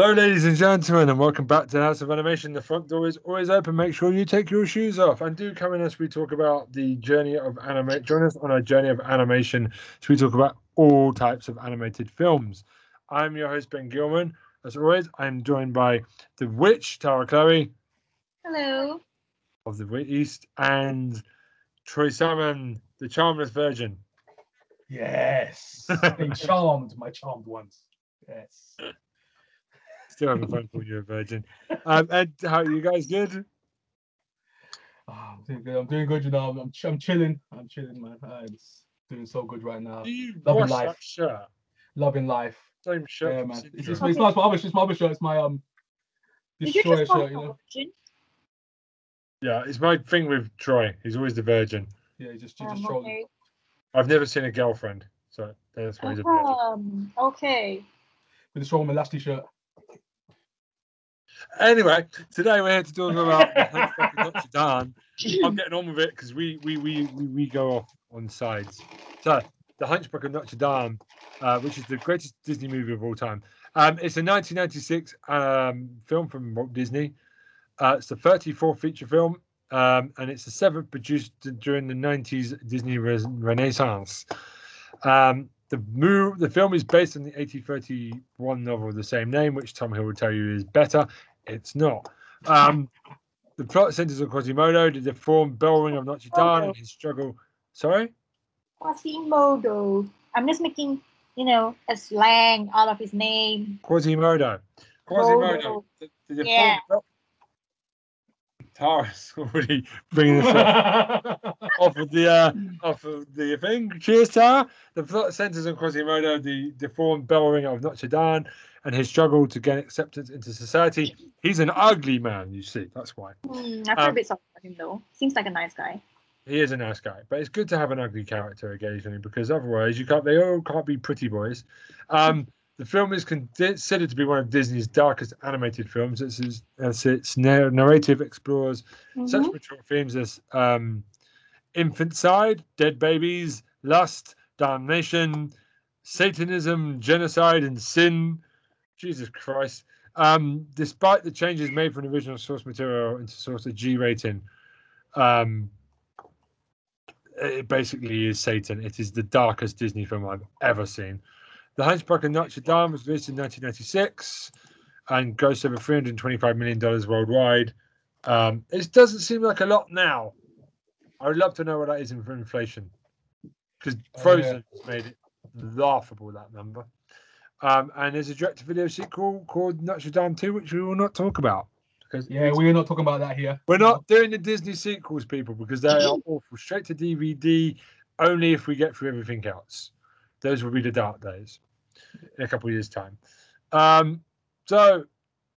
Hello, ladies and gentlemen, and welcome back to House of Animation. The front door is always open. Make sure you take your shoes off and do come in as we talk about the journey of animate. Join us on our journey of animation. So we talk about all types of animated films. I'm your host Ben Gilman. As always, I'm joined by the witch Tara Chloe Hello. of the East and Troy Salmon, the charmless virgin. Yes. Being charmed, my charmed ones. Yes. Still having fun calling you a virgin. Um, Ed, how are you guys good? Oh, I'm doing good. I'm doing good, you know. I'm, I'm, ch- I'm chilling. I'm chilling, man. Uh, it's doing so good right now. Do you Loving wash life. that shirt? Loving life. Same shirt. Yeah, man. It's, it's, it's not my other shirt. It's my other shirt. It's my um Did you destroyer just call shirt, you a know. virgin? Yeah, it's my thing with Troy. He's always the virgin. Yeah, he just he Um, just trolling. okay. I've never seen a girlfriend, so that's why he's a virgin. Um, okay. With the strong elastic shirt. Anyway, today we're here to talk about the Hunchback of Notre Dame. I'm getting on with it because we, we we we we go off on sides. So, the Hunchback of Notre Dame, uh, which is the greatest Disney movie of all time. Um, it's a 1996 um, film from Walt Disney. Uh, it's the 34th feature film, um, and it's the seventh produced during the 90s Disney res- Renaissance. Um, the move, the film is based on the 1831 novel of the same name, which Tom Hill will tell you is better. It's not. Um, the plot centers on Quasimodo, the deformed bell ring of Notre Dame, and his struggle. Sorry, Quasimodo. I'm just making, you know, a slang out of his name. Quasimodo. Quasimodo. Modo. The, the deformed Yeah. Bell- already bringing this up. off of the uh, off of the thing. Cheers, Tara. The plot centers on Quasimodo, the deformed bell ringer of Notre Dame, and his struggle to gain acceptance into society. He's an ugly man, you see. That's why Hmm, I've heard Um, a bit sorry for him though. Seems like a nice guy. he is a nice guy. But it's good to have an ugly character occasionally because otherwise you can't. They all can't be pretty boys. Um, the film is considered to be one of Disney's darkest animated films. It's, it's, it's its narrative explores such Mhm. mature themes as um, infanticide, dead babies, lust, damnation, Satanism, genocide, and sin. Jesus Christ. Um, despite the changes made from the original source material into source of G rating, um, it basically is Satan. It is the darkest Disney film I've ever seen. The Hunchback of Notre Dame was released in 1996 and grossed over $325 million worldwide. Um, it doesn't seem like a lot now. I would love to know what that is in for inflation, because Oh, yeah. Frozen has made it laughable that number. Um, and there's a direct-to-video sequel called Notre Dame 2, which we will not talk about. Because Yeah, we're not talking about that here. we're not doing the Disney sequels, people, because they are awful. Straight to DVD, only if we get through everything else. Those will be the dark days in a couple of years' time. Um, so,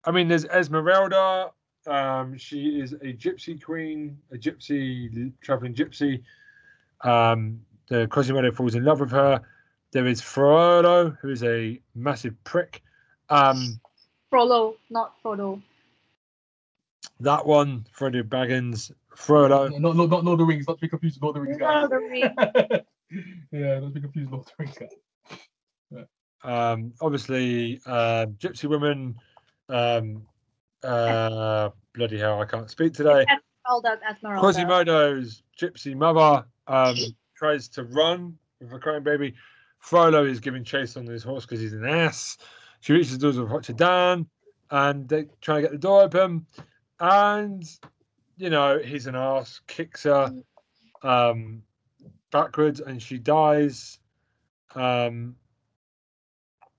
I mean, there's Esmeralda. Um, she is a gypsy queen, a gypsy traveling gypsy. Um, the Quasimodo falls in love with her. There is Frodo, who is a massive prick. Um, Frollo, not Frodo. that one, Frodo Baggins, Frodo. No, no, not Lord of the Rings. Not to be confused with Lord of the Rings, Lord guys. of the Rings. yeah, not to be confused with Lord of the Rings, guys. um, obviously uh, gypsy woman um, uh, bloody hell i can't speak today. Esmeralda, Esmeralda. quasimodo's gypsy mother um, tries to run with a crying baby. Frollo is giving chase on his horse because he's an ass. She reaches the doors of Notre Dame and they try to get the door open. And you know he's an ass kicks her. Um, backwards and she dies um,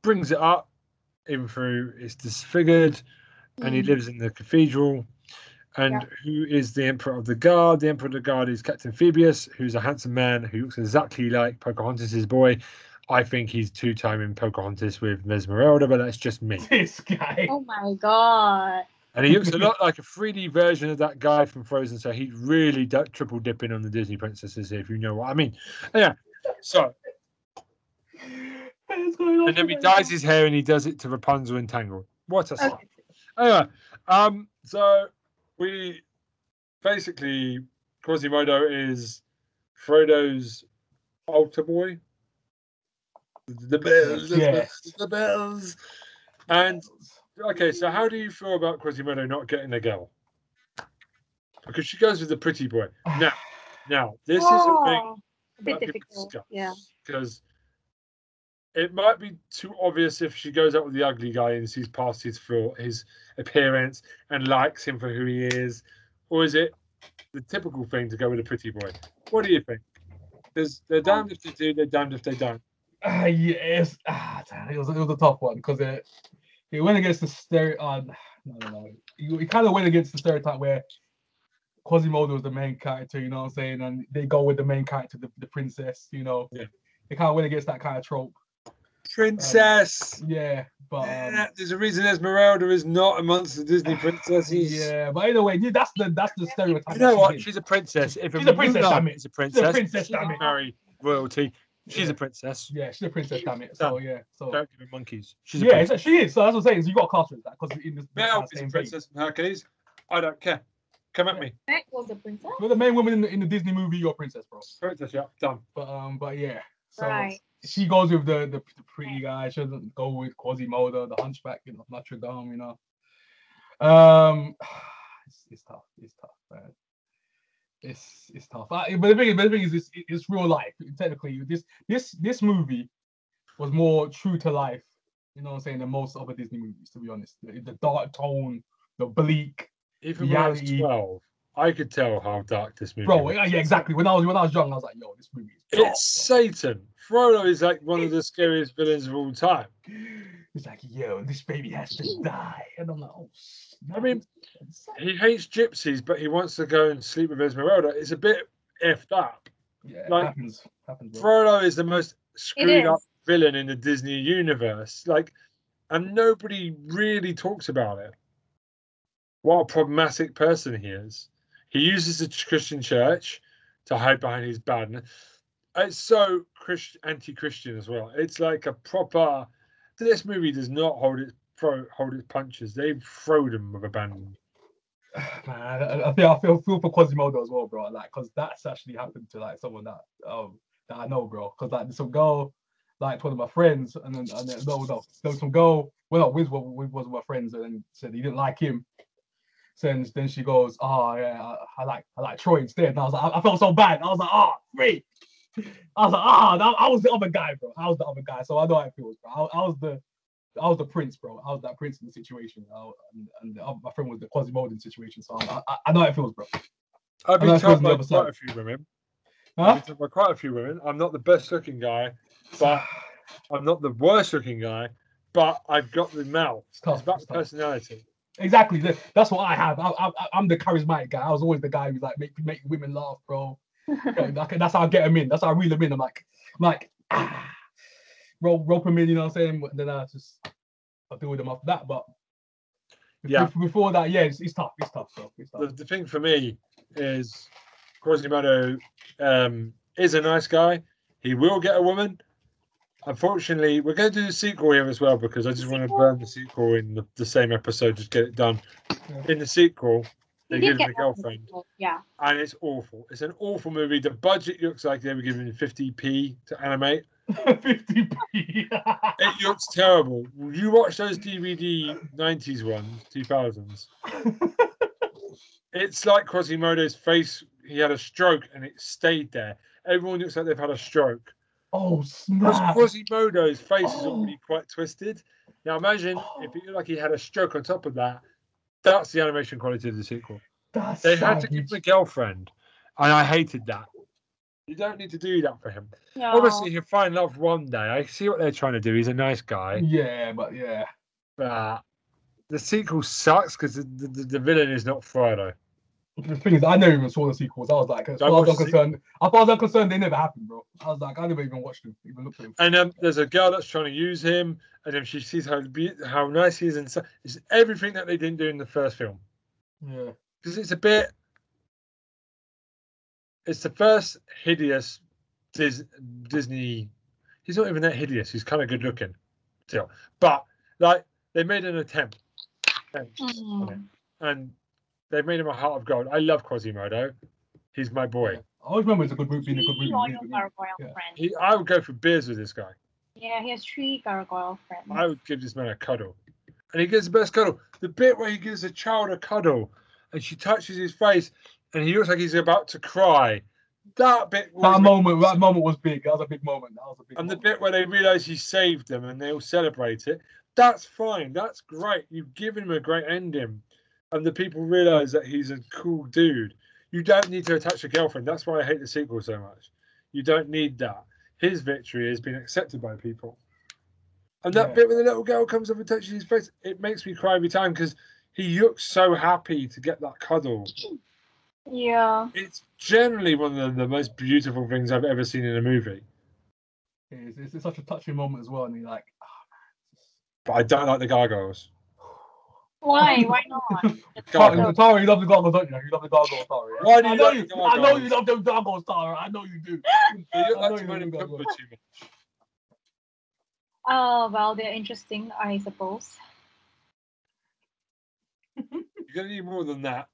brings it up even through it's disfigured and he Mm. lives in the cathedral and Yeah. who is the emperor of the guard the emperor of the guard is captain phoebus who's a handsome man who looks exactly like pocahontas's boy i think he's two-time in pocahontas with mesmeralda but that's just me This guy. Oh my god. And he looks a lot like a 3d version of that guy from frozen so he's really d- triple dipping on the disney princesses if you know what i mean. Yeah so. What's going on and then he dyes his hair and he does it to rapunzel and tangled what a Okay. Anyway, um, so we basically Quasimodo is Frodo's altar boy. The bells, the bells, the bells, and okay, so how do you feel about Quasimodo not getting a girl? Because she goes with the pretty boy. Now, now this is a thing Oh, a bit difficult. discuss, Yeah. Because it might be too obvious if she goes out with the ugly guy and sees past his for his appearance and likes him for who he is, or is it the typical thing to go with a pretty boy? What do you think? Because they're damned if they do, they're damned if they don't. Ah, yes, ah, damn, it was it was a tough one because it it went against the stereo. Uh, no, no, no. It, it kind of went against the stereotype where Quasimodo was the main character. You know what I'm saying? And they go with the main character, the, the princess. You know, Yeah. It kind of went against that kind of trope. Princess. Yeah, but um, Yeah, there's a reason Esmeralda is not amongst the Disney princesses. yeah, but either way, yeah, that's the that's the stereotype. You know what? she's a princess. If She's a princess, Mulan damn it. is a princess. princess, she damn can it. marry royalty. She's Yeah. a princess. Yeah, she's a princess, damn it. So yeah, so Don't give her monkeys. She's a yeah, princess. she is. So that's what I'm saying. So you got to cast her as that because in this Belle that is a same princess from Hercules. I don't care. Come at Yeah. me. Meg was the princess. You're the main woman in the, in the Disney movie. You're a princess, bro. Princess, yeah, done. But um, but yeah. So Right. she goes with the, the the pretty guy. She doesn't go with Quasimodo, the Hunchback, you know, Notre Dame. You know. Um, it's, it's tough. It's tough, man. It's it's tough. I, but the thing, is- but the thing is, it's, it's real life. Technically, this this this movie was more true to life. You know what I'm saying? Than most other Disney movies, to be honest. The, the dark tone, the bleak. Even when I was 12, I could tell how dark this movie Bro, was. yeah, yeah, exactly. When I was when I was young, I was like, yo, this movie is dark. It's Satan. Frodo is like one of the scariest villains of all time. It's like, yo, this baby has to die. And I'm like, oh, I mean, He hates gypsies, but he wants to go and sleep with Esmeralda. It's a bit effed up. yeah, it like, happens. Happens, bro. Frollo is the most screwed up villain in the Disney universe. Like, and nobody really talks about it. What a problematic person he is. He uses the Christian church to hide behind his badness. It's so Christ- anti-Christian as well. It's like a proper. This movie does not hold its throw, hold its punches. They throw them with abandon. Man, I, feel I feel feel for Quasimodo as well, bro. Like, cause that's actually happened to like someone that um that I know, bro. Cause like some girl, like one of my friends, and then and then no, no, there was some girl. Well, no, with with of my friends, and then said he didn't like him. So then, then she goes, "Oh yeah, I, I like I like Troy instead." And I was like, I, I felt so bad. I was like, "Oh, free." I was like, "Ah, I was the other guy, bro. I was the other guy." So I know how it feels, bro. I, I was the I was the prince, bro. I was that prince in the situation, I, and, and the, my friend was the Quasimodo situation. So I, I, I know how it feels, bro. I've been told by quite side. a few women. Huh? I've been told by quite a few women. I'm not the best looking guy, but I'm not the worst looking guy. But I've got the mouth. It's tough, It's about it's tough. personality. Exactly. That's what I have. I, I, I'm the charismatic guy. I was always the guy who's like make make women laugh, bro. Okay, that's how I get them in. That's how I reel them in. I'm like, I'm like, ah, rope, rope them in. You know what I'm saying? And then I just I deal with them after that. But Yeah. bef- before that, yeah, it's, it's tough. It's tough, bro. It's The, tough. the thing for me is Quasimodo um, is a nice guy. He will get a woman. Unfortunately, we're going to do the sequel here as well because I just want to burn the sequel in the, the same episode, just get it done. Yeah. In the sequel, they give him a girlfriend. before, Yeah. and it's awful. It's an awful movie. The budget looks like they were given 50p to animate. 50p. It looks terrible. You watch those DVD 90s ones, 2000s. It's like Quasimodo's face. He had a stroke and it stayed there. Everyone looks like they've had a stroke. oh Because snap! Quasimodo's face is Oh. already quite twisted. Now imagine if oh. it looked like he had a stroke on top of that. That's the animation quality of the sequel. That's They had to give savage. him a girlfriend, and I hated that. You don't need to do that for him. No. Obviously, he'll find love one day. I see what they're trying to do. He's a nice guy, Yeah, but yeah. but the sequel sucks because the, the, the villain is not Frodo. The thing is, I never even saw the sequels. I was like, as Don't far as I'm concerned, as far as I'm concerned, they never happened, bro. I was like, I never even watched them, even looked at them. And um, there's a girl that's trying to use him, and then she sees how be- how nice he is, and so it's everything that they didn't do in the first film. Yeah. Because it's a bit, it's the first hideous Dis- Disney. He's not even that hideous. He's kind of good looking, still. But like they made an attempt, and, And made him a heart of gold. I love Quasimodo. He's my boy. I always remember it's a good movie, being a good Three movie. loyal really good movie. gargoyle Yeah. friends. He, I would go for beers with this guy. Yeah, he has three gargoyle friends. I would give this man a cuddle. and he gives the best cuddle. The bit where he gives a child a cuddle, and she touches his face, and he looks like he's about to cry. That bit was That moment, that moment was big. That was a big moment. That was a big. and the bit where they realise he saved them and they all celebrate it. That's fine. That's great. You've given him a great ending, and the people realise that he's a cool dude. You don't need to attach a girlfriend. That's why I hate the sequel so much. You don't need that. His victory has been accepted by people. And that Yeah. bit when the little girl comes up and touches his face, it makes me cry every time because he looks so happy to get that cuddle. Yeah. It's generally one of the, the most beautiful things I've ever seen in a movie. It's, it's, it's such a touching moment as well, and you're like, ah, But I don't like the gargoyles. Why? Why not? Tara, Gargoyles. Tara, you love the gargoyles, don't you? You love the gargoyles, Tara. yeah? Why do you I know like you. the I know you love them gargoyles, Tara. I know you do. They look I like know Timon you and love Pumbaa gargoyles. too much. Oh well, they're interesting, I suppose. You're gonna need more than that.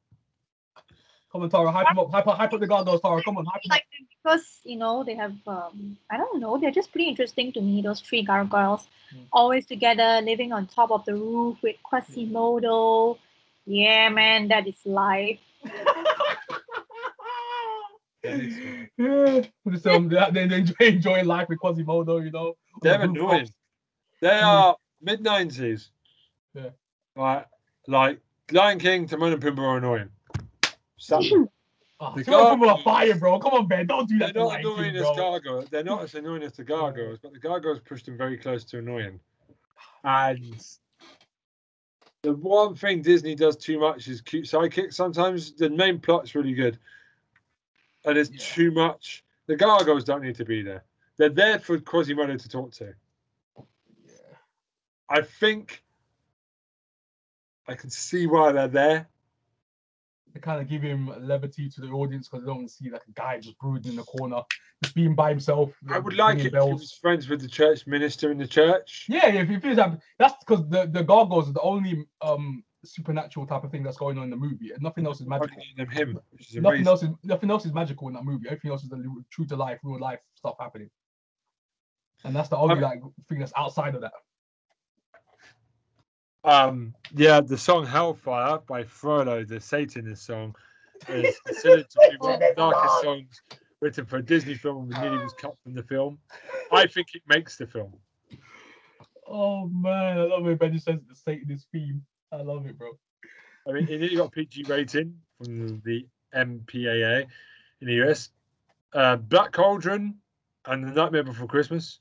Come on, Tara, hype them up, hype up, hype up the gargoyles, Tara. Come on, hype them up. Like because you know they have um I don't know they're just pretty interesting to me. Those three gargoyles, Mm. always together, living on top of the roof with Quasimodo. Yeah, man, that is life. yeah, just um, they, they enjoy, enjoy life with Quasimodo, you know. on the They're annoying. They Mm. are mid nineties. Yeah. Like like Lion King, Timon and Pumbaa are annoying. Stop them. Oh, The the gargoyles gargoyles- fire, bro. Come on, man. Don't do that. They're that. to not annoying King, as bro. gargoyles. They're not as annoying as the gargoyles, but the gargoyles pushed them very close to annoying. And the one thing Disney does too much is cute sidekicks. Sometimes the main plot's really good, and it's Yeah. too much. The gargoyles don't need to be there. They're there for Quasimodo to talk to. Yeah. I think I can see why they're there. They kind of give him levity to the audience because they don't want to see like a guy just brooding in the corner, just being by himself. I would like it if he was friends with the church minister in the church. Yeah, if you feel that, that's because the the gargoyles are the only um supernatural type of thing that's going on in the movie, nothing else is magical. him, which is Nothing else is nothing else is magical in that movie. Everything else is the true to life, real life stuff happening, and that's the only Um, like thing that's outside of that. Um, yeah, the song Hellfire by Frollo, the Satanist song, is considered to be one of the darkest songs written for a Disney film and nearly was cut from the film. I think it makes the film. Oh man, I love it. Benji says the Satanist theme. I love it, bro. I mean, it nearly got PG rating from the MPAA in the US. Uh, Black Cauldron and The Nightmare Before Christmas.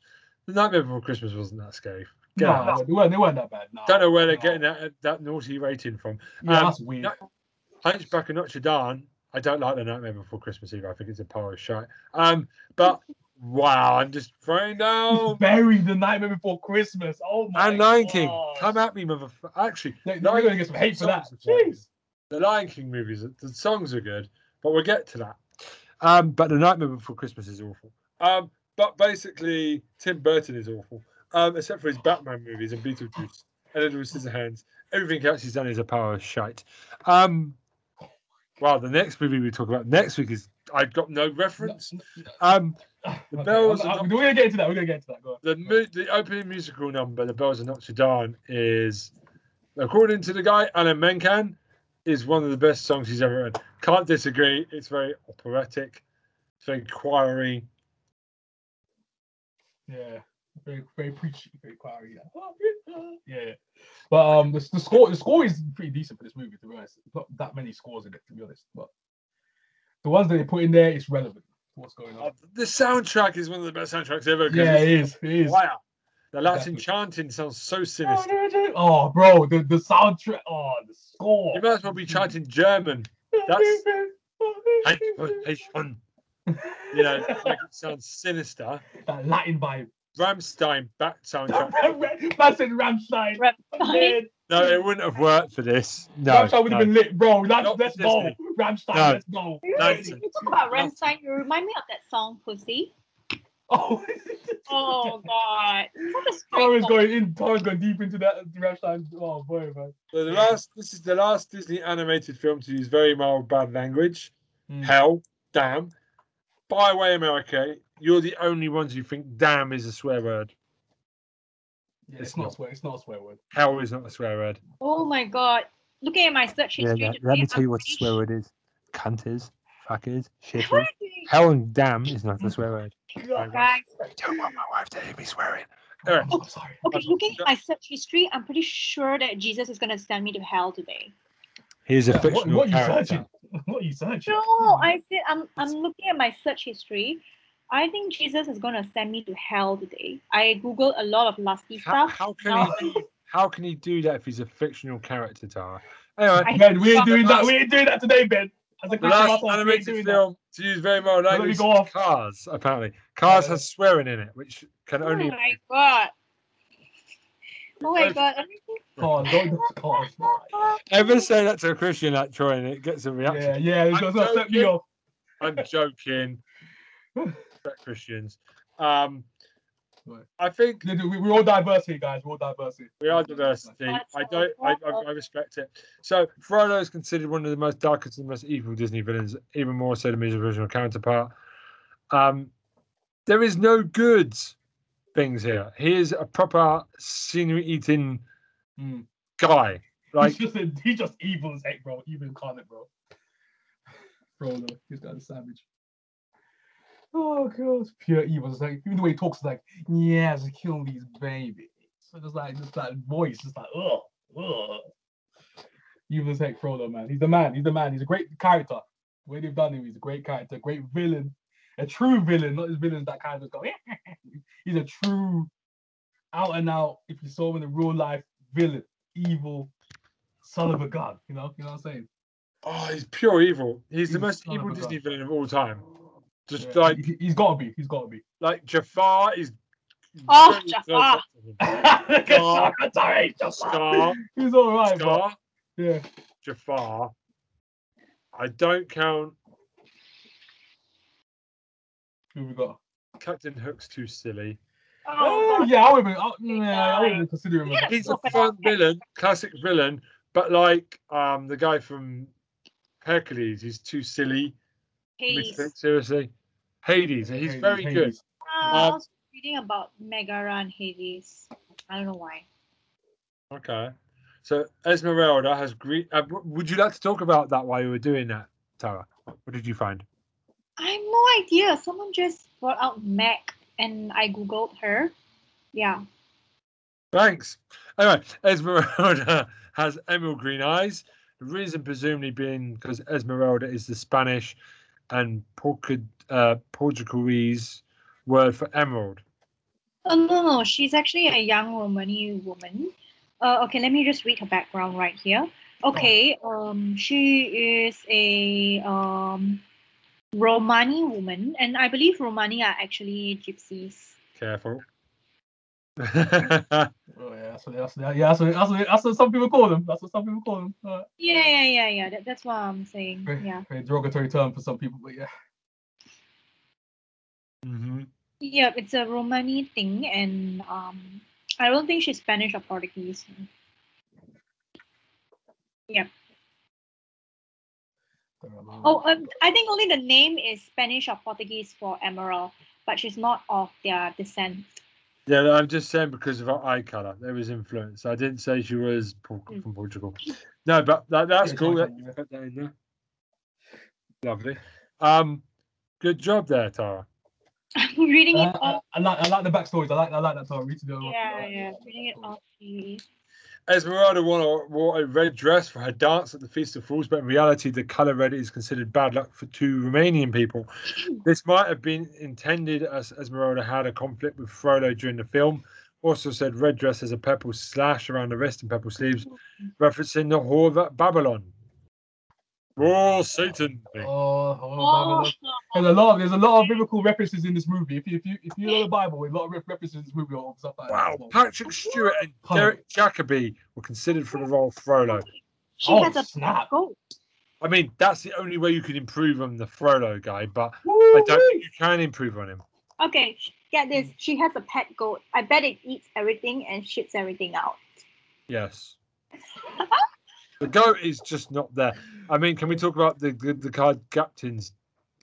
The Nightmare Before Christmas wasn't that scary. Get No, out. they weren't, they weren't that bad. No, Don't know where they're no. getting that, that naughty rating from. Yeah, um, that's weird. no- Hunchback of Notre Dame. I don't like the Nightmare Before Christmas either. I think it's a pile of shite. Um, but wow, I'm just throwing down. Buried the nightmare before Christmas. Oh my and Lion King, come at me, motherfucker. Actually, no, You're gonna get some hate for that. songs are fine. Jeez. the Lion King movies, the songs are good, but we'll get to that. Um, but the Nightmare Before Christmas is awful. Um, but basically, Tim Burton is awful, um, except for his Batman movies and Beetlejuice and Edward Scissorhands. Everything else he's done is a power of shite. Um, well, the next movie we talk about next week is I've got no reference. Um, The Okay, bells I'm- I'm- not- We're gonna get into that. We're gonna get into that. Go on. the the opening musical number, "The Bells of Notre Dame," is, according to the guy Alan Menken, is one of the best songs he's ever heard. Can't disagree. It's very operatic, it's very choiry. Yeah, very very preachy, very choiry. Yeah. yeah. But um, the, the score the score is pretty decent for this movie. To be honest, There's not that many scores in it. To be honest, but the ones that they put in there is relevant to what's going Uh, on. The soundtrack is one of the best soundtracks ever. Yeah, it is. It is. Fire. The Latin chanting sounds so sinister. Oh, bro, the, the soundtrack. Oh, the score. You might as well be chanting German. that's- Hey, hey, son. You know, like it sounds sinister. that Latin vibe. Rammstein back soundtrack. Man said Ramstein. Rammstein. No, it wouldn't have worked for this. No, Rammstein would no. have been lit, bro. Let's, Not let's go. Rammstein, No. let's go. Nonsense. You talk about Rammstein, you remind me of that song, Pussy. Oh, Oh God, such Tara's going in. Tara's going deep into that Rammstein. Oh boy, man. So the last, this is the last Disney animated film to use very mild bad language. Mm. Hell, damn. By the way, America, you're the only ones who think "damn" is a swear word. Yeah, It's it's, not not. a swear. It's not a swear word. Hell is not a swear word. Oh my god. Looking at my search history. let, today, let me tell you what a swear word is. Cunt is, fuck is, shit is. Hell and damn is not a swear word. God, guys. I don't want my wife to hear me swearing. Oh, Alright. I'm sorry. Okay, looking at my search history, I'm pretty sure that Jesus is gonna send me to hell today. He's a Yeah, fictional what are you character. Searching? What are you searching? No, mm-hmm. I said I'm I'm looking at my search history. I think Jesus is gonna send me to hell today. I googled a lot of lusty How, stuff. how can now- he? do- How can he do that if he's a fictional character, Tara? Anyway, I- Ben, we're doing that. We ain't doing that today, Ben. As a the Christian last myself, we ain't animated doing that. film to use very mild Let me language, go off. Cars. Apparently, Cars Yeah. has swearing in it, which can only. Oh only. my god. Oh my god. Cars, don't do cars. Ever say that to a Christian like Troy, and it gets a reaction. Yeah, yeah, it's I'm gonna set me joking. off. I'm joking. Respect Christians. Um, Right. I think We- we- We're all diversity, guys. We're all diversity. we are diversity. I don't. I, I. I respect it. So Frodo is considered one of the most darkest and most evil Disney villains, even more so than his original counterpart. Um, there is no good things here. He is a proper scenery-eating Mm. guy. Like he's just a, he's just evil as heck, bro. Evil incarnate, bro. Bro, he's got a savage. Oh god, pure evil. It's like even the way he talks, is like, yeah, to kill these babies. So just like just that voice, just like, ugh, ugh. Evil as heck, Frodo, man. He's the man. He's the man. He's a great character. The way they've done him, he's a great character, great villain, a true villain, not his villains that kind of just go. he's a true, out and out. If you saw him in the real life, villain, evil, son of a god. You know, you know what I'm saying? Oh, he's pure evil. He's the most evil Disney gun. villain of all time. Just Yeah, like he, he's got to be. He's got to be. like Jafar is. Oh, very Jafar. close up to him. Scar. Sorry, Scar, He's all right, bro. Scar, Yeah. Jafar. I don't count Who we got? Captain Hook's too silly. Oh, Uh, yeah, I would. I, yeah, I would consider him. A, He's a fun villain, classic villain, but like um the guy from Hercules, he's too silly. for me to Hades. take seriously. Hades, he's Hades, very good. Hades. Uh, I Um, was reading about Megara and Hades. I don't know why. Okay. So Esmeralda has green. Uh, would you like to talk about that while you were doing that, Tara? What did you find? I have no idea. Someone just brought out Meg and I googled her. Yeah. Thanks. Anyway, Esmeralda has emerald green eyes. The reason presumably being because Esmeralda is the Spanish and Portu- uh, Portuguese word for emerald. Oh no, no, she's actually a young Romani woman. Uh, okay, let me just read her background right here. Okay, um, she is a um Romani woman, and I believe Romani are actually gypsies. Careful. Oh yeah, that's what, that's, yeah, that's, what, that's, what, that's what some people call them. That's what some people call them. Uh, Yeah, yeah, yeah, yeah. That, that's what I'm saying. very, Yeah. very derogatory term for some people, but yeah. hmm Yeah, it's a Romani thing, and um, I don't think she's Spanish or Portuguese. Oh, um, I think only the name is Spanish or Portuguese for Emerald, but she's not of their descent. Yeah, I'm just saying because of her eye color, there was influence. I didn't say she was Por- Mm. from Portugal. No, but that, that's cool. That, yeah. put that in there. Lovely. Um, good job there, Tara. I'm reading it I, off. I like I like the backstories. I like I like that term. Read to the Yeah, yeah, reading it off. Esmeralda wore, wore a red dress for her dance at the Feast of Fools, but in reality, the color red is considered bad luck for two Romanian people. Hmm. This might have been intended as Esmeralda had a conflict with Frodo during the film. Also said red dress has a purple slash around the wrist and purple sleeves, hmm. referencing the whore of Babylon. Oh, Satan. thing. Oh, oh, Oh, There's a lot. Of, there's a lot of biblical references in this movie. If you if you if you know the Bible, a lot of references in this movie of stuff like Wow, that. Patrick Stewart and Kind. Derek Jacobi were considered for the role of Frodo. she Oh, has a snap. goat. I mean, that's the only way you can improve on the Frodo guy, but I Woo-wee. don't think you can improve on him. Okay, get this. Hmm. She has a pet goat. I bet it eats everything and shits everything out. Yes. the goat is just not there. I mean, can we talk about the the, the card captain's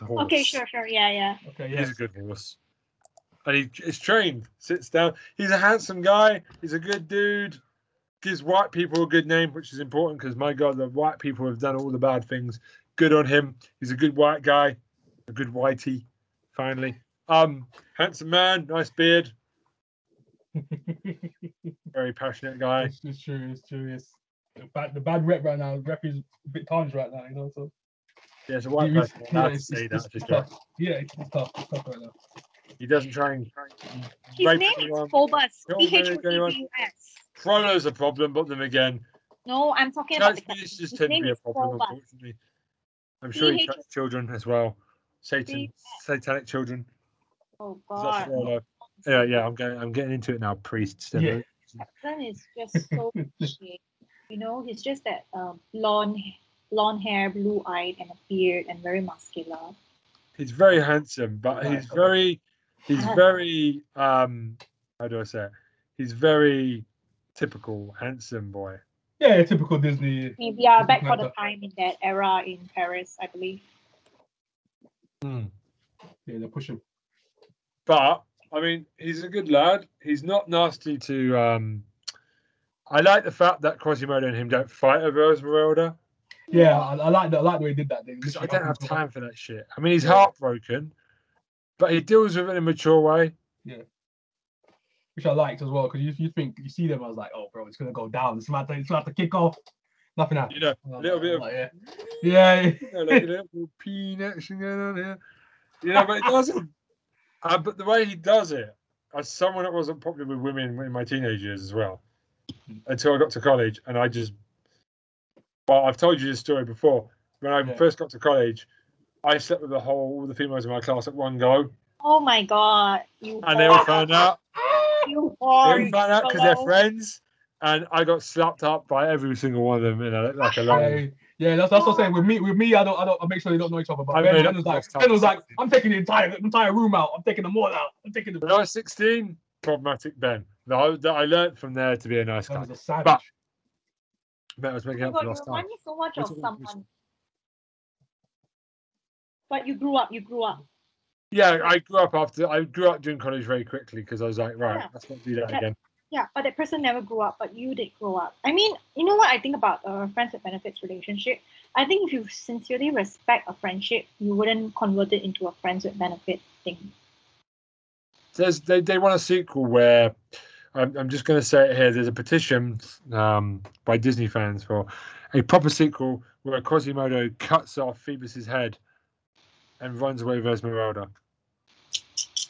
horse? Okay, sure, sure. Yeah, yeah. Okay, yeah. He's a good horse. and he is trained. Sits down. He's a handsome guy. He's a good dude. Gives white people a good name, which is important because my God, the white people have done all the bad things. Good on him. He's a good white guy, a good whitey. Finally, um, handsome man, nice beard, very passionate guy. It's, it's true. It's true. It's the bad, the bad rep right now. Rep is a bit tarnished right now. You know, so Yeah, it's a white it's- person. yeah, it's, say it's, that it's, to it's tough. Yeah, it's, it's tough. It's tough right now. He doesn't try and His rape name is anyone. Phobos. Don't P H marry O B anyone. U S. Frollo's a problem, but then again, No, I'm talking about Church the just his tend to be a problem, Phobos. unfortunately. I'm sure he PH touched children as well. Satan, P- satanic children. Oh Is God. Yeah, yeah. I'm getting, I'm getting into it now. Priests. Yeah. That son is just so shit. You know, he's just that um, blonde, blonde hair, blue eyed, and a beard, and very muscular. He's very handsome, but Right, he's okay. very, he's very, um, how do I say it? He's very typical handsome boy. Yeah, typical Disney. We are back for the time in that era in Paris, I believe. Hmm. Yeah, they push him. But I mean, he's a good lad. He's not nasty to. um I like the fact that Quasimodo and him don't fight over Esmeralda Yeah, I, I like that. I like the way he did that. Because I don't have time for that shit. I mean, he's Yeah. heartbroken, but he deals with it in a mature way. Yeah, which I liked as well because you, you think you see them, I was like, oh, bro, it's gonna go down. It's about to, it's about to kick off. Nothing happened. You know, was little bit of- like, yeah, yeah, you know, like a little peen action going on here. You know, but it doesn't. Uh, but the way he does it, as someone that wasn't popular with women in my teenage years as well, until I got to college, and I just, well, I've told you this story before. When I Yeah. first got to college, I slept with the whole all the females in my class at one go, Oh my God! You and they all found out. You They all found out because they're friends, and I got slapped up by every single one of them in a like a line. yeah, yeah. That's, that's what I'm saying. With me, with me, I don't, I don't, I make sure they don't know each other. But I ben, ben, was like, ben was like, I'm taking the entire, the entire room out. I'm taking them all out. I'm taking the. When I was 16, problematic Ben. That I, that I learned from there to be a nice guy. was a savage. But- Bet I was Oh making my up God, for you lost time. remind me so much What's of someone. But you grew up. You grew up. Yeah, I grew up after I grew up doing college very quickly because I was like, right, Yeah. let's not do that Yeah. again. Yeah, but that person never grew up, but you did grow up. I mean, you know what I think about a friends with benefits relationship? I think if you sincerely respect a friendship, you wouldn't convert it into a friends with benefit thing. There's they, they want a sequel where I'm, I'm just going to say it here. There's a petition um, by Disney fans for a proper sequel where Quasimodo cuts off Phoebus's head and runs away with Esmeralda.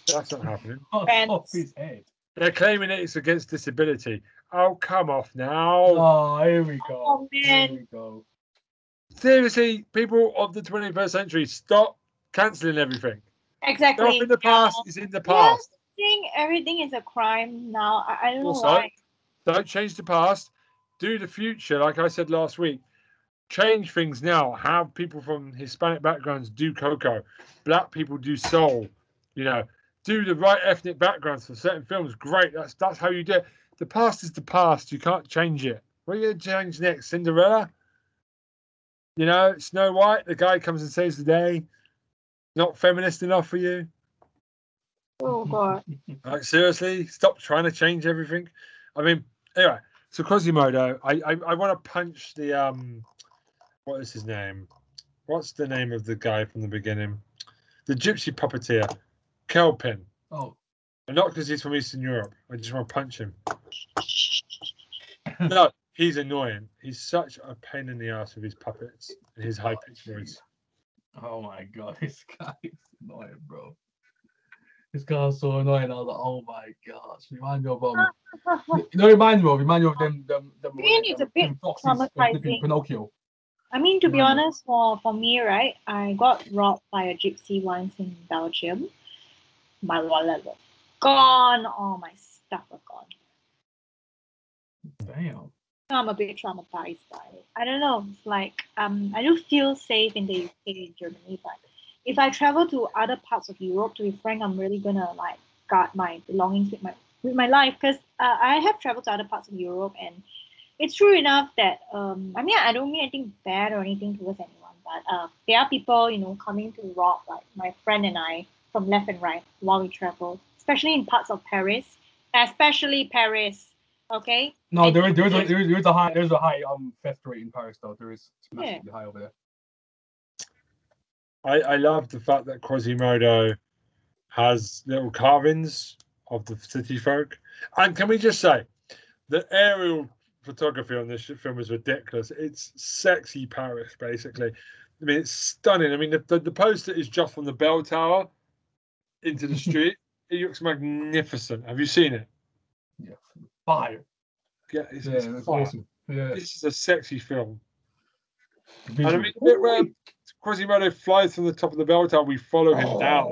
That's not happening. off, off his head. They're claiming it's against disability. Oh, come off now. Oh, here we go. Oh, Here we go. Seriously, people of the 21st century, stop cancelling everything. Exactly. Stuff in the past is in the past. I think everything is a crime now. I, I don't know why. Don't change the past. Do the future, like I said last week. Change things now. Have people from Hispanic backgrounds do Coco. Black people do soul. You know, do the right ethnic backgrounds for certain films. Great. That's that's how you do it. The past is the past. You can't change it. What are you gonna change next? Cinderella? You know, Snow White, the guy comes and saves the day. Not feminist enough for you? Oh god. Like seriously, stop trying to change everything. I mean, anyway. So Quasimodo, I I, I want to punch the um, what is his name? What's the name of the guy from the beginning? The gypsy puppeteer, Clopin. Oh, And not because he's from Eastern Europe. I just want to punch him. No, he's annoying. He's such a pain in the ass with his puppets and his high pitched voice. oh my god, this guy is annoying, bro. This guy's so annoying. I was like, oh my gosh, remind me of um. You know, remind me of remind me of them them them. Really, it's a bit them foxes from flipping traumatizing. Pinocchio. I mean, to be honest, for, for me, right, I got robbed by a gypsy once in Belgium. My wallet was gone. All my stuff was gone. Damn. I'm a bit traumatized by it. I don't know. It's like um, I do feel safe in the UK and Germany, but if I travel to other parts of Europe, to be frank, I'm really gonna like guard my belongings with my with my life because uh, I have traveled to other parts of Europe and it's true enough that um, I mean I don't mean anything bad or anything towards anyone, but uh, there are people you know coming to rob like my friend and I from left and right while we travel. especially in parts of Paris, especially Paris. Okay. No, there is there is a there is, there is a high there's a high um theft rate in Paris though. There is it's Yeah. massively high over there. I, I love the fact that Quasimodo has little carvings of the city folk. And can we just say, the aerial photography on this film is ridiculous. It's sexy Paris, basically. I mean, it's stunning. I mean, the, the, the poster is just from the bell tower into the street. it looks magnificent. Have you seen it? Yeah, fire. Yeah, it's, Yeah, it's fire. awesome. Yeah, This is a sexy film. And I mean, the bit where Quasimodo flies from the top of the bell tower, we follow him oh. down.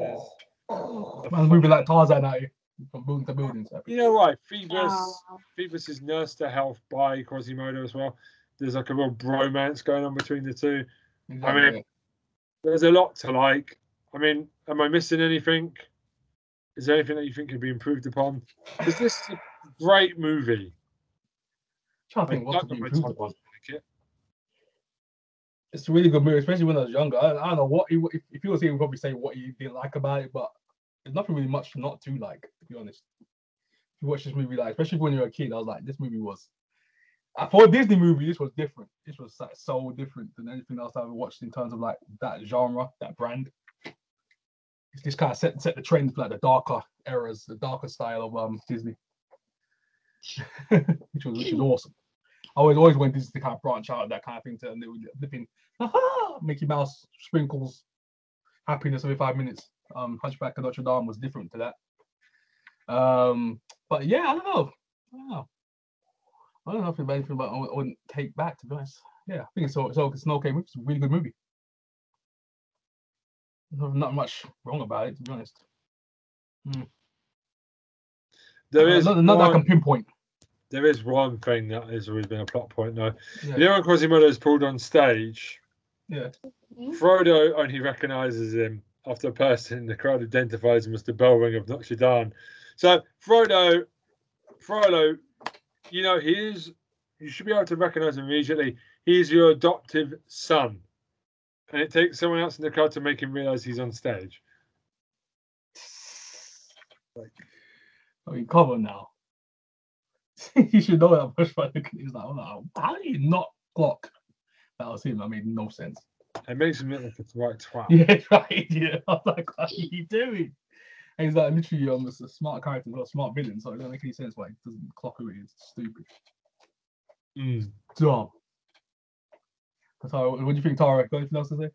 Is, Man, moving like Tarzan out here from building to building. so- You know what? Phoebus, Yeah. Phoebus is nursed to health by Quasimodo as well. There's like a real bromance going on between the two. Exactly, mean. There's a lot to like. I mean, am I missing anything? Is there anything that you think could be improved upon? Is this a great movie. trying to I think what could be improved upon. It's a really good movie, especially when I was younger. I, I don't know what he, if, if he was here, he'd probably say what he didn't like about it, but there's nothing really much not to like, to be honest. If you watch this movie, like especially when you're a kid, I was like, this movie was uh, for a Disney movie. This was different. This was like so different than anything else I've watched in terms of like that genre, that brand. It's just kind of set set the trend for like the darker eras, the darker style of um Disney, which was which was awesome. I always always wanted Disney to kind of branch out of that kind of thing to and they would flipping Aha! Mickey Mouse sprinkles happiness every five minutes. Um, Hunchback of Notre Dame was different to that. Um, but yeah, I don't know. I don't know. I don't know if there's anything about I wouldn't- take back to be honest. Yeah, I think it's so. So it's an okay movie. It's a really good movie. There's not much wrong about it, to be honest. There Uh, is not, not that I can pinpoint. There is one thing that has always been a plot point though. Yeah. You know when Quasimodo is pulled on stage, Yeah. Mhm. Frodo only recognizes him after a person in the crowd identifies him as the bell ring of Notre Dame. So Frodo, Frodo, you know, he is you should be able to recognize him immediately. He's your adoptive son. And it takes someone else in the crowd to make him realize he's on stage. I mean, come on now. you should know that by looking. He's like, oh, how do you not clock? That was him. That made no sense. It makes him look like a right twat. Yeah, right. Yeah, I was like, what are you doing? And he's like, literally, um, it's a smart character, not a smart villain, so it doesn't make any sense why he doesn't clock who it is. Stupid. Mm. Dumb. But Tara, what do you think, Tara? Got anything else to say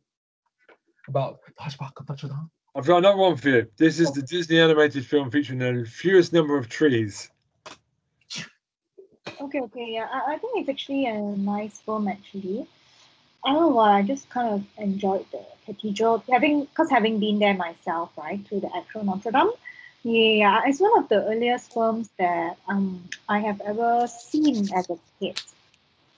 about Hunchback of Dame? I've got another one for you. This is the Disney animated film featuring the fewest number of trees. Okay, okay, yeah. I, I think it's actually a nice film actually. I don't know why, I just kind of enjoyed the cathedral. Having because having been there myself, right, to the actual Notre Dame. Yeah, it's one of the earliest films that um I have ever seen as a kid.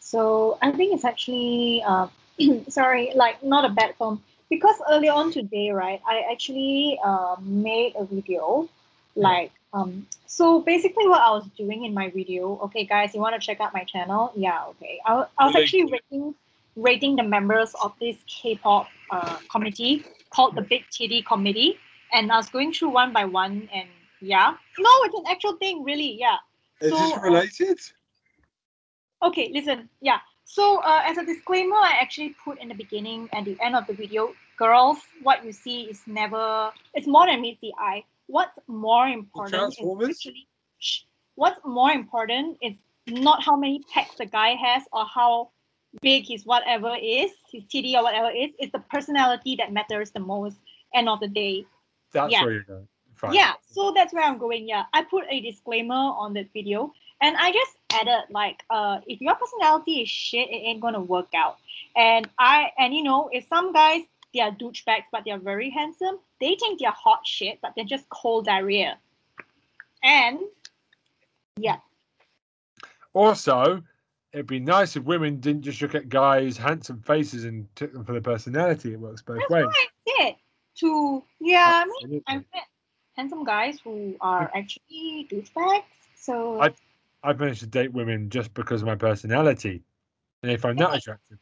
So I think it's actually uh, sorry, like not a bad film. Because earlier on today, right, I actually uh, made a video like um so basically what i was doing in my video okay guys you want to check out my channel yeah okay i, I was actually rating rating the members of this k-pop uh, committee called the big titty committee and i was going through one by one and yeah no it's an actual thing really yeah Is So, this uh, related? Okay, listen. Yeah. So, uh, as a disclaimer, I actually put in the beginning and the end of the video, girls, what you see is never. It's more than meets the eye. What's more important is actually. What's more important is not how many pecs the guy has or how big his whatever is, his titty or whatever is. It's the personality that matters the most. End of the day. That's yeah. where you're going. Fine. Yeah, so that's where I'm going. Yeah, I put a disclaimer on the video, and I just added like, uh, if your personality is shit, it ain't gonna work out. And I and you know, if some guys they are douchebags but they're very handsome, they think they're hot shit, but they're just cold diarrhea. And yeah, Also, it'd be nice if women didn't just look at guys' handsome faces and took them for their personality. It works both that's ways. what I said. To yeah, I mean, I've met handsome guys who are actually douchebags. So I- I've managed to date women just because of my personality, and they find that attractive.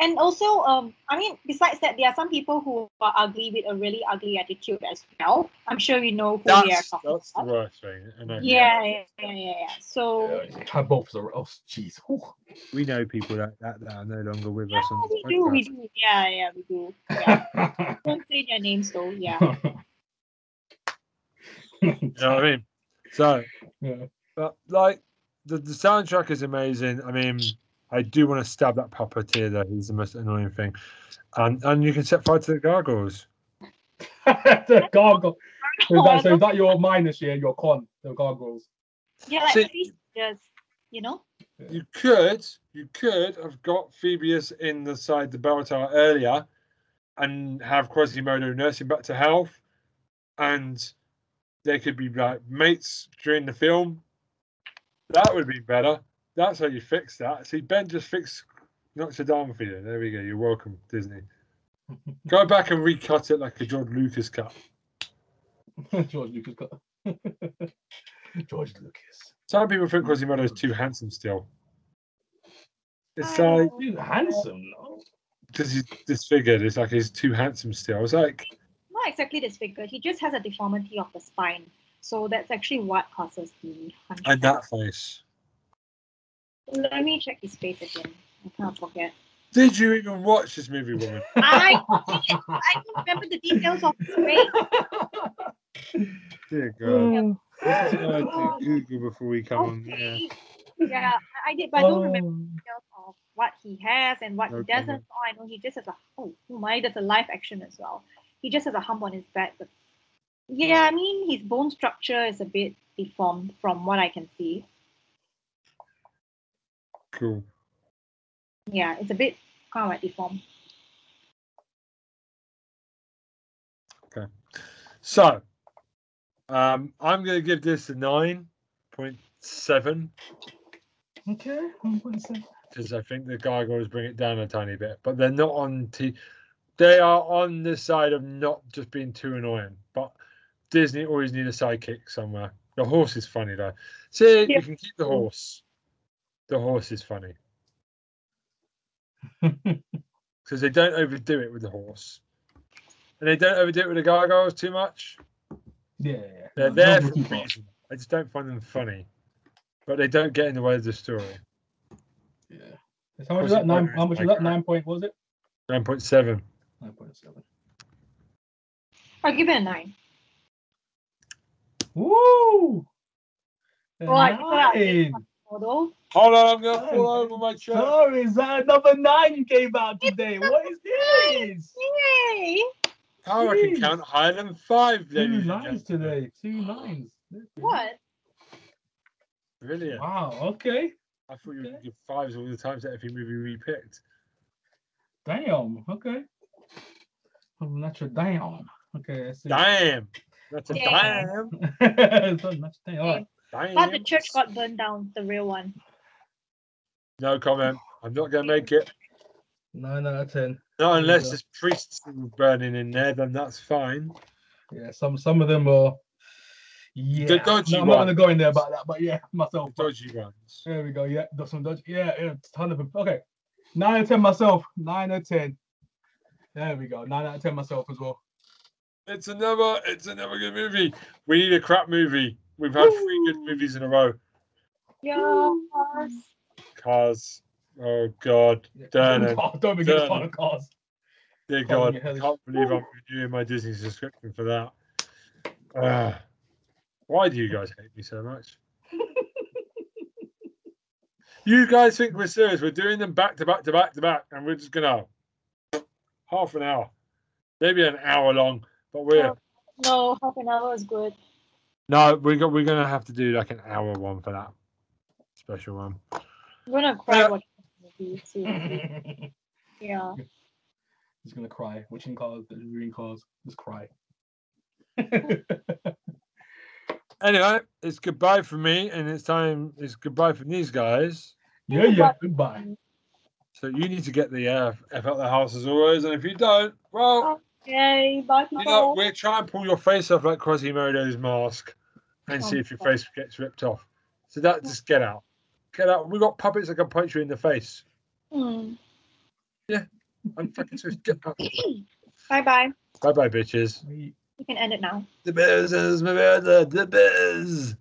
And also, um, I mean, besides that, there are some people who are ugly with a really ugly attitude as well. I'm sure you know who we are That's, talking that's the about. worst thing. And Yeah, yeah, yeah, yeah, yeah. So Yeah, had both are oh jeez. We know people that, that, that are no longer with yeah, us. On we this do, we do. Yeah, yeah, we do. Yeah. Don't say their names though. Yeah. You know what I mean? So, yeah. but like the, the soundtrack is amazing. I mean, I do want to stab that puppeteer though. He's the most annoying thing. And and you can set fire to the gargoyles. the gargoyle. So oh, is, that, so is that your minus year, your con, the gargoyles? Yeah, like See- at least just you know. You could, you could have got Phoebus in the side the bell tower earlier, and have Quasimodo nursing back to health, and they could be like mates during the film. That would be better. That's how you fix that. See, Ben just fixed Notre Dame for you. There we go. You're welcome, Disney. Go back and recut it like a George Lucas cut. George Lucas got George Lucas. Some people think Quasimodo is too handsome still. It's I like Too handsome, no? because he's disfigured. It's like he's too handsome still. It's like Not exactly disfigured. He just has a deformity of the spine. So that's actually what causes the hunchback. and that face. Let me check his face again. I can't forget. Did you even watch this movie, woman? I I don't remember the details of his face. Dear God. Hmm. This is why I do Google before we come on. Yeah. Oh, yeah, I I did, but I don't remember oh. details of what he has and what No he doesn't. comment. All I know he just has a oh, oh my, there's a live action as well. He just has a hump on his back. But yeah, I mean his bone structure is a bit deformed from what I can see. Cool. Yeah, it's a bit kind of like deformed. Okay. So, um, I'm going to give this a 9.7 Okay, I'm gonna say- because I think the gargoyles bring it down a tiny bit, but they're not on. T- they are on the side of not just being too annoying, but Disney always need a sidekick somewhere. The horse is funny though. See, Yeah. you can keep the horse. The horse is funny because they don't overdo it with the horse, and they don't overdo it with the gargoyles too much. yeah, yeah. They're No, there for a reason. I just don't find them funny, but they don't get in the way of the story. Yeah. How much Was that? Nine. How much is my that? Nine point. Was it? Nine point seven. Nine point seven. I'll give it a nine. Woo! Right, so Nine. Although Hold on, I'm gonna fall over my chair. Sorry, is that uh, another nine you gave out today? What is this? Yay! How I can Jeez. count higher than five, Two ladies and nines gentlemen. today. Two nines. What? Brilliant. Wow. Okay. I thought you would Okay. give fives all the times that every movie we picked. Damn. Okay. Oh, natural damn. Okay. Let's see. Damn. That's a Damn. damn. It's not natural damn. All right. Damn. But the church got burned down, the real one. No comment. I'm not gonna make it. Nine out of ten. Not unless go. there's priests burning in there, then that's fine. Yeah. Some some of them are. Yeah. The dodgy no, I'm not one. gonna go in there about that, but yeah, myself. Dodgy ones. There we go. Yeah, got some dodgy. Yeah, yeah, ton of them. Okay, nine out of ten myself. Nine out of ten. There we go. Nine out of ten myself as well. It's another it's another good movie. We need a crap movie. We've had three good movies in a row. Yeah. Cars. Oh god. Yeah. Damn it. Oh, don't begin Damn on the it. cars. Dear God, I can't believe I'm renewing my Disney subscription for that. Ah. why do you guys hate me so much? you guys think we're serious? We're doing them back to back to back to back, and we're just gonna half an hour, maybe an hour long, but we're. No, half an hour is good. No, we got we're gonna have to do like an hour one for that special one. We're gonna cry Yeah. watching this movie. Seriously. Yeah. He's gonna cry. Watching cars, reviewing cars, just cry. Anyway, it's goodbye for me, and it's time. It's goodbye from these guys. yeah, yeah. Goodbye. So you need to get the uh, F out of the house as always, and if you don't, well, Yay, bye people. you know, we'll try and pull your face off like Quasimodo's mask, and oh see if your face gets ripped off. So that just get out, get out. We got puppets that can punch you in the face. Mm. Yeah, I'm fucking serious. Get out. Bye bye. Bye bye, bitches. You can end it now. The biz is my brother. The biz.